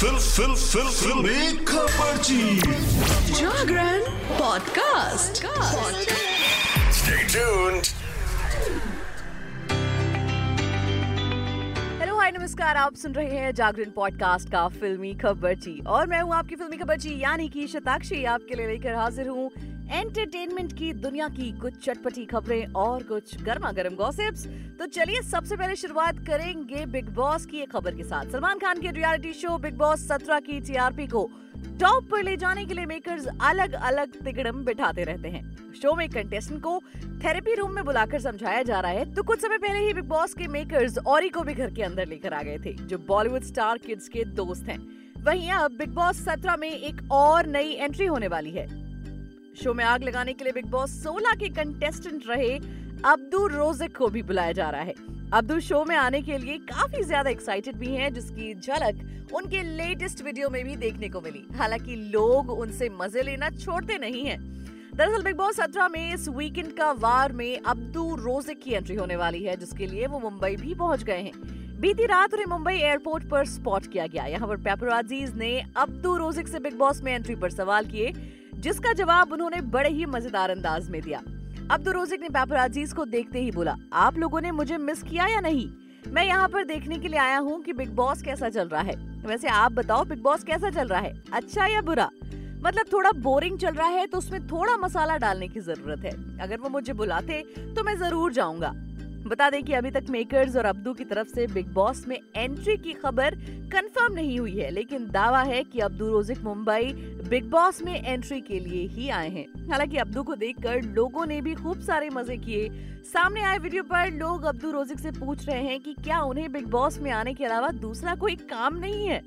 Fill फिल फिल फिल्मी खबरची Jagran podcast. Stay tuned. Hello hi नमस्कार। आप सुन रहे हैं जागरण पॉडकास्ट का फिल्मी खबरची और मैं हूँ आपकी फिल्मी खबरची यानी कि शताक्षी। आपके लिए लेकर हाजिर हूँ एंटरटेनमेंट की दुनिया की कुछ चटपटी खबरें और कुछ गर्मा गर्म गॉसिप्स तो चलिए सबसे पहले शुरुआत करेंगे बिग बॉस की एक खबर के साथ। सलमान खान के रियलिटी शो बिग बॉस 17 की टीआरपी को टॉप पर ले जाने के लिए मेकर्स अलग अलग तिगड़म बिठाते रहते हैं। शो में कंटेस्टेंट को थेरेपी रूम में बुलाकर समझाया जा रहा है। तो कुछ समय पहले ही बिग बॉस के मेकर्स औरी को भी घर के अंदर लेकर आ गए थे, जो बॉलीवुड स्टार किड्स के दोस्त हैं। वहीं अब बिग बॉस 17 में एक और नई एंट्री होने वाली है। शो में आग लगाने के लिए बिग बॉस 16 के कंटेस्टेंट रहे अब्दू रोजिक को भी बुलाया जा रहा है। अब्दू शो में आने के लिए काफ़ी ज़्यादा एक्साइटेड भी हैं, जिसकी झलक उनके लेटेस्ट वीडियो में भी देखने को मिली। हालाँकि लोग उनसे मज़े लेना छोड़ते नहीं हैं। दरअसल बिग बॉस 17 में इस वीकेंड का वार में अब्दू रोजिक की एंट्री होने वाली है, जिसके लिए वो मुंबई भी पहुँच गए हैं। बीती रात उन्हें मुंबई एयरपोर्ट पर स्पॉट किया गया। यहाँ पर पेपराजीज ने अब्दू रोजिक से बिग बॉस में एंट्री पर सवाल किए। जिसका जवाब उन्होंने बड़े ही मज़ेदार अंदाज में दिया। अब्दुल रोजिक ने पेपराजीज को देखते ही बोला, आप लोगों ने मुझे मिस किया या नहीं? मैं यहाँ पर देखने के लिए आया हूँ कि बिग बॉस कैसा चल रहा है। वैसे आप बताओ बिग बॉस कैसा चल रहा है अच्छा या बुरा? मतलब थोड़ा बोरिंग चल रहा है तो उसमें थोड़ा मसाला डालने की ज़रूरत है। अगर वो मुझे बुलाते तो मैं ज़रूर जाऊँगा। बता दें कि अभी तक मेकर्स और अब्दू की तरफ़ से बिग बॉस में एंट्री की खबर कंफर्म नहीं हुई है, लेकिन दावा है कि Abdu Rozik Mumbai Bigg Boss में एंट्री के लिए ही आए हैं। हालाँकि अब्दू को देखकर लोगों ने भी खूब सारे मज़े किए। सामने आए वीडियो पर लोग अब्दू रोजिक से पूछ रहे हैं कि क्या उन्हें बिग बॉस में आने के अलावा दूसरा कोई काम नहीं है?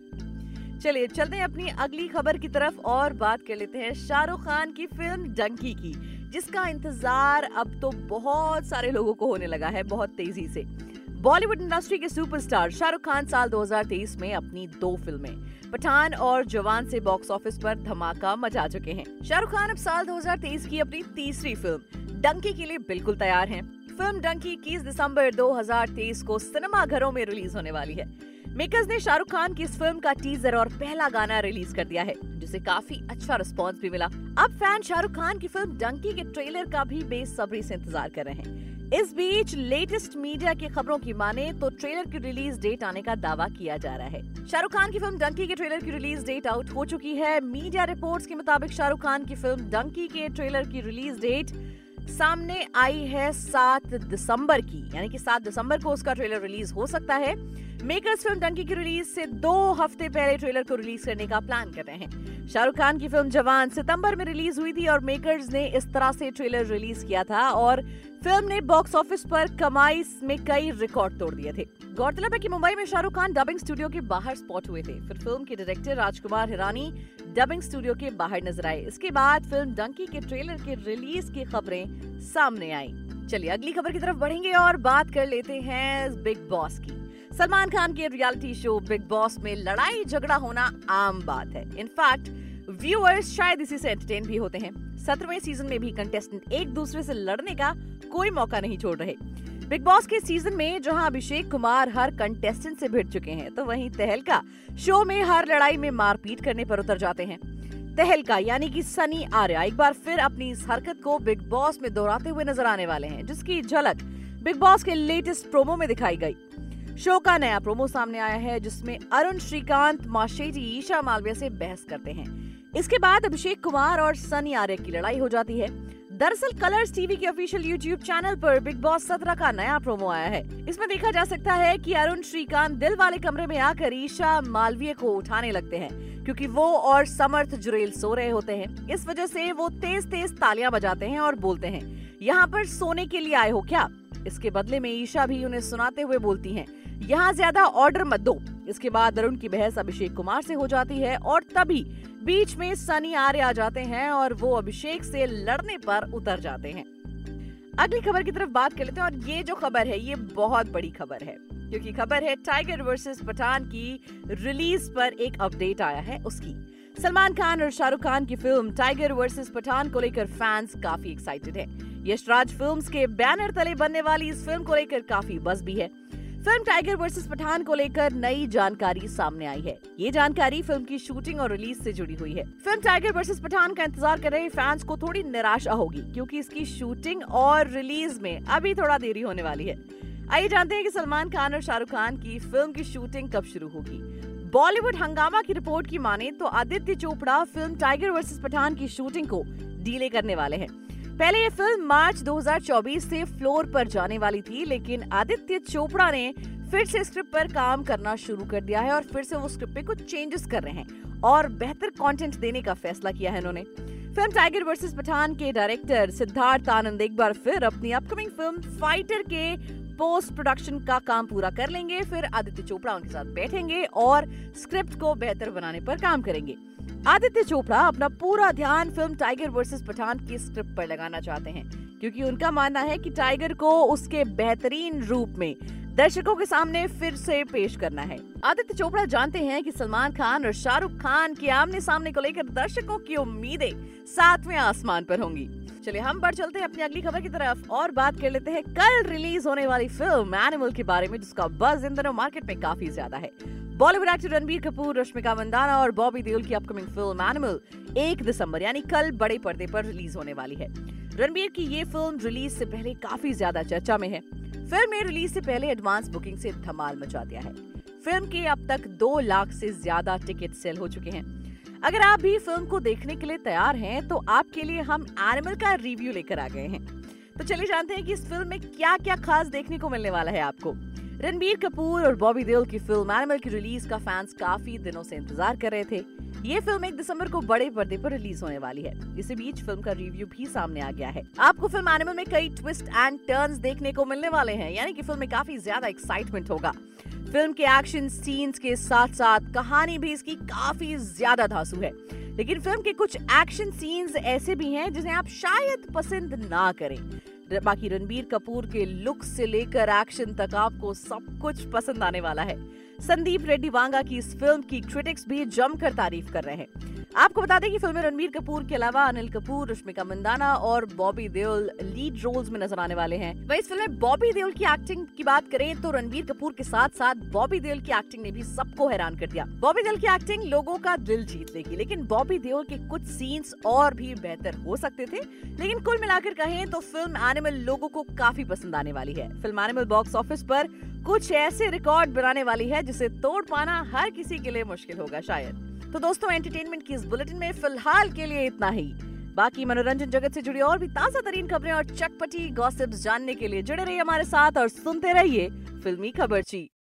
चलिए, चलते हैं अपनी अगली खबर की तरफ़ और बात कर लेते हैं शाहरुख खान की फ़िल्म डंकी की। जिसका इंतज़ार अब तो बहुत सारे लोगों को होने लगा है, बहुत तेज़ी से। बॉलीवुड इंडस्ट्री के सुपरस्टार शाहरुख खान साल 2023 में अपनी दो फ़िल्में, पठान और जवान से बॉक्स ऑफ़िस पर धमाका मचा चुके हैं। शाहरुख खान अब साल 2023 की अपनी तीसरी फ़िल्म, डंकी के लिए बिल्कुल तैयार हैं। फ़िल्म डंकी 21 दिसंबर 2023 को सिनेमा घरों में रिलीज़ होने वाली है। मेकर्स ने शाहरुख खान की इस फ़िल्म का टीजर और पहला गाना रिलीज़ कर दिया है, जिसे काफ़ी अच्छा रिस्पॉन्स भी मिला। अब फ़ैन शाहरुख खान की फ़िल्म डंकी के ट्रेलर का भी बेसब्री से इंतज़ार कर रहे हैं। इस बीच लेटेस्ट मीडिया की खबरों की माने तो ट्रेलर की रिलीज़ डेट आने का दावा किया जा रहा है। शाहरुख खान की फ़िल्म डंकी के ट्रेलर की रिलीज़ डेट आउट हो चुकी है। मीडिया रिपोर्ट्स के मुताबिक शाहरुख खान की फ़िल्म डंकी के ट्रेलर की रिलीज़ डेट सामने आई है सात दिसंबर की, यानी कि सात दिसंबर को उसका ट्रेलर रिलीज़ हो सकता है। मेकर्स फ़िल्म डंकी की रिलीज़ से दो हफ़्ते पहले ट्रेलर को रिलीज़ करने का प्लान कर रहे हैं। शाहरुख खान की फ़िल्म जवान सितंबर में रिलीज़ हुई थी और मेकर्स ने इस तरह से ट्रेलर रिलीज़ किया था और फ़िल्म ने बॉक्स ऑफ़िस पर कमाई में कई रिकॉर्ड तोड़ दिए थे। गौरतलब है कि मुंबई में शाहरुख खान डबिंग स्टूडियो के बाहर स्पॉट हुए थे। फिर फ़िल्म के director Rajkumar Hirani dubbing studio के बाहर नज़र आए। इसके बाद फ़िल्म डंकी के ट्रेलर के रिलीज़ की खबरें सामने आई। चलिए, अगली खबर की तरफ़ बढ़ेंगे और बात कर लेते हैं बिग बॉस की। सलमान खान के रियलिटी शो बिग बॉस में लड़ाई झगड़ा होना आम बात है। इनफैक्ट व्यूअर्स शायद इसी से एंटरटेन भी होते हैं। सत्रहवें सीज़न में भी कंटेस्टेंट एक दूसरे से लड़ने का कोई मौका नहीं छोड़ रहे। बिग बॉस के सीज़न में जहाँ अभिषेक कुमार हर कंटेस्टेंट से भिड़ चुके हैं तो वहीं तहलका शो में हर लड़ाई में मारपीट करने पर उतर जाते हैं। तहलका, यानी कि सनी आर्या, एक बार फिर अपनी इस हरकत को बिग बॉस में दोहराते हुए नज़र आने वाले हैं, जिसकी झलक बिग बॉस के लेटेस्ट प्रोमो में दिखाई गई। शो का नया प्रोमो सामने आया है, जिसमें अरुण, श्रीकांत माशेटी ईशा मालवीय से बहस करते हैं। इसके बाद अभिषेक कुमार और सनी आर्य की लड़ाई हो जाती है। दरअसल कलर्स टीवी के ऑफिशियल यूट्यूब चैनल पर बिग बॉस सत्रह का नया प्रोमो आया है। इसमें देखा जा सकता है कि अरुण श्रीकांत दिल वाले कमरे में आकर ईशा मालवीय को उठाने लगते हैं, क्योंकि वो और समर्थ जुरेल सो रहे होते हैं। इस वजह से वो तेज तेज तालियाँ बजाते हैं और बोलते हैं, यहाँ पर सोने के लिए आए हो क्या? इसके बदले में ईशा भी उन्हें सुनाते हुए बोलती हैं, यहाँ ज़्यादा ऑर्डर मत दो। इसके बाद अरुण की बहस अभिषेक कुमार से हो जाती है और तभी बीच में सनी आर्य आ जाते हैं और वो अभिषेक से लड़ने पर उतर जाते हैं। अगली खबर की तरफ़ बात कर लेते हैं और ये जो खबर है, ये बहुत बड़ी खबर है, क्योंकि खबर है टाइगर वर्सेस पठान की रिलीज़ पर एक अपडेट आया है उसकी। सलमान खान और शाहरुख खान की फ़िल्म टाइगर वर्सेस पठान को लेकर फैंस काफ़ी एक्साइटेड है। यशराज फिल्म्स के बैनर तले बनने वाली इस फ़िल्म को लेकर काफ़ी बस भी है। फ़िल्म टाइगर वर्सेस पठान को लेकर नई जानकारी सामने आई है। ये जानकारी फ़िल्म की शूटिंग और रिलीज़ से जुड़ी हुई है। फ़िल्म टाइगर वर्सेस पठान का इंतज़ार कर रहे फैंस को थोड़ी निराशा होगी, क्योंकि इसकी शूटिंग और रिलीज़ में अभी थोड़ा देरी होने वाली है। आइए जानते हैं कि सलमान खान और शाहरुख खान की फ़िल्म की शूटिंग कब शुरू होगी। बॉलीवुड हंगामा की रिपोर्ट की माने तो आदित्य चोपड़ा फ़िल्म टाइगर वर्सेस पठान की शूटिंग को डीले करने वाले हैं। पहले ये फ़िल्म मार्च 2024 से फ्लोर पर जाने वाली थी, लेकिन आदित्य चोपड़ा ने फिर से स्क्रिप्ट पर काम करना शुरू कर दिया है और फिर से वो स्क्रिप्ट पे कुछ चेंजेस कर रहे हैं और बेहतर कंटेंट देने का फैसला किया है इन्होंने फ़िल्म टाइगर वर्सेस पठान के डायरेक्टर सिद्धार्थ आनंद एक बार फिर अपनी अपकमिंग फ़िल्म फाइटर के पोस्ट प्रोडक्शन का काम पूरा कर लेंगे, फिर आदित्य चोपड़ा उनके साथ बैठेंगे और स्क्रिप्ट को बेहतर बनाने पर काम करेंगे। आदित्य चोपड़ा अपना पूरा ध्यान फ़िल्म टाइगर वर्सेस पठान की स्क्रिप्ट पर लगाना चाहते हैं, क्योंकि उनका मानना है कि टाइगर को उसके बेहतरीन रूप में दर्शकों के सामने फिर से पेश करना है। आदित्य चोपड़ा जानते हैं कि सलमान खान और शाहरुख खान के आमने सामने को लेकर दर्शकों की उम्मीदें सातवें आसमान पर होंगी। चलिए हम बढ़ चलते हैं अपनी अगली खबर की तरफ़ और बात कर लेते हैं कल रिलीज़ होने वाली फ़िल्म एनिमल के बारे में, जिसका बज इन दिनों मार्केट में काफ़ी ज़्यादा है। बॉलीवुड एक्टर रणबीर कपूर, रश्मिका मंदाना और बॉबी देओल की अपकमिंग फ़िल्म एनिमल एक दिसंबर, यानी कल बड़े पर्दे पर रिलीज़ होने वाली है। रणबीर की ये फ़िल्म रिलीज़ से पहले काफ़ी ज़्यादा चर्चा में है। फ़िल्म में रिलीज़ से पहले एडवांस बुकिंग से धमाल मचा दिया है। फ़िल्म के अब तक दो लाख से ज़्यादा टिकट सेल हो चुके हैं। अगर आप भी फ़िल्म को देखने के लिए तैयार हैं तो आपके लिए हम एनिमल का रिव्यू लेकर आ गए हैं। तो चलिए जानते हैं कि इस फ़िल्म में क्या क्या खास देखने को मिलने वाला है आपको। रणबीर कपूर और बॉबी देओल की फ़िल्म एनिमल की रिलीज़ का फैंस काफ़ी दिनों से इंतज़ार कर रहे थे। ये फ़िल्म एक दिसंबर को बड़े पर्दे पर रिलीज़ होने वाली है। इसी बीच फ़िल्म का रिव्यू भी सामने आ गया है। आपको फ़िल्म एनिमल में कई ट्विस्ट एंड टर्न्स देखने को मिलने वाले हैं, यानी कि फ़िल्म में काफ़ी ज़्यादा एक्साइटमेंट होगा। फ़िल्म के एक्शन सीन्स के साथ साथ कहानी भी इसकी काफ़ी ज़्यादा धासु है। लेकिन फ़िल्म के कुछ एक्शन सीन्स ऐसे भी हैं जिन्हें आप शायद पसंद ना करें। बाकी रणबीर कपूर के लुक से लेकर एक्शन तक आपको सब कुछ पसंद आने वाला है। संदीप रेड्डी वांगा की इस फ़िल्म की क्रिटिक्स भी जमकर तारीफ़ कर रहे हैं। आपको बता दें कि फ़िल्म में रणबीर कपूर के अलावा अनिल कपूर रश्मिका मंदाना और बॉबी देओल लीड रोल्स में नज़र आने वाले हैं। वही इस फ़िल्म में बॉबी देओल की एक्टिंग की बात करें तो रणबीर कपूर के साथ साथ बॉबी देओल की एक्टिंग ने भी सबको हैरान कर दिया। बॉबी देओल की एक्टिंग लोगों का दिल जीत लेगी, लेकिन बॉबी देओल के कुछ सीन्स और भी बेहतर हो सकते थे। लेकिन कुल मिलाकर कहें तो फ़िल्म एनिमल लोगों को काफ़ी पसंद आने वाली है। फ़िल्म एनिमल बॉक्स ऑफ़िस पर कुछ ऐसे रिकॉर्ड बनाने वाली है जिसे तोड़ पाना हर किसी के लिए मुश्किल होगा शायद। तो दोस्तों एंटरटेनमेंट की इस बुलेटिन में फ़िलहाल के लिए इतना ही। बाकी मनोरंजन जगत से जुड़ी और भी ताज़ा तरीन खबरें और चटपटी गॉसिप्स जानने के लिए जुड़े रहिए हमारे साथ और सुनते रहिए फिल्मी खबरची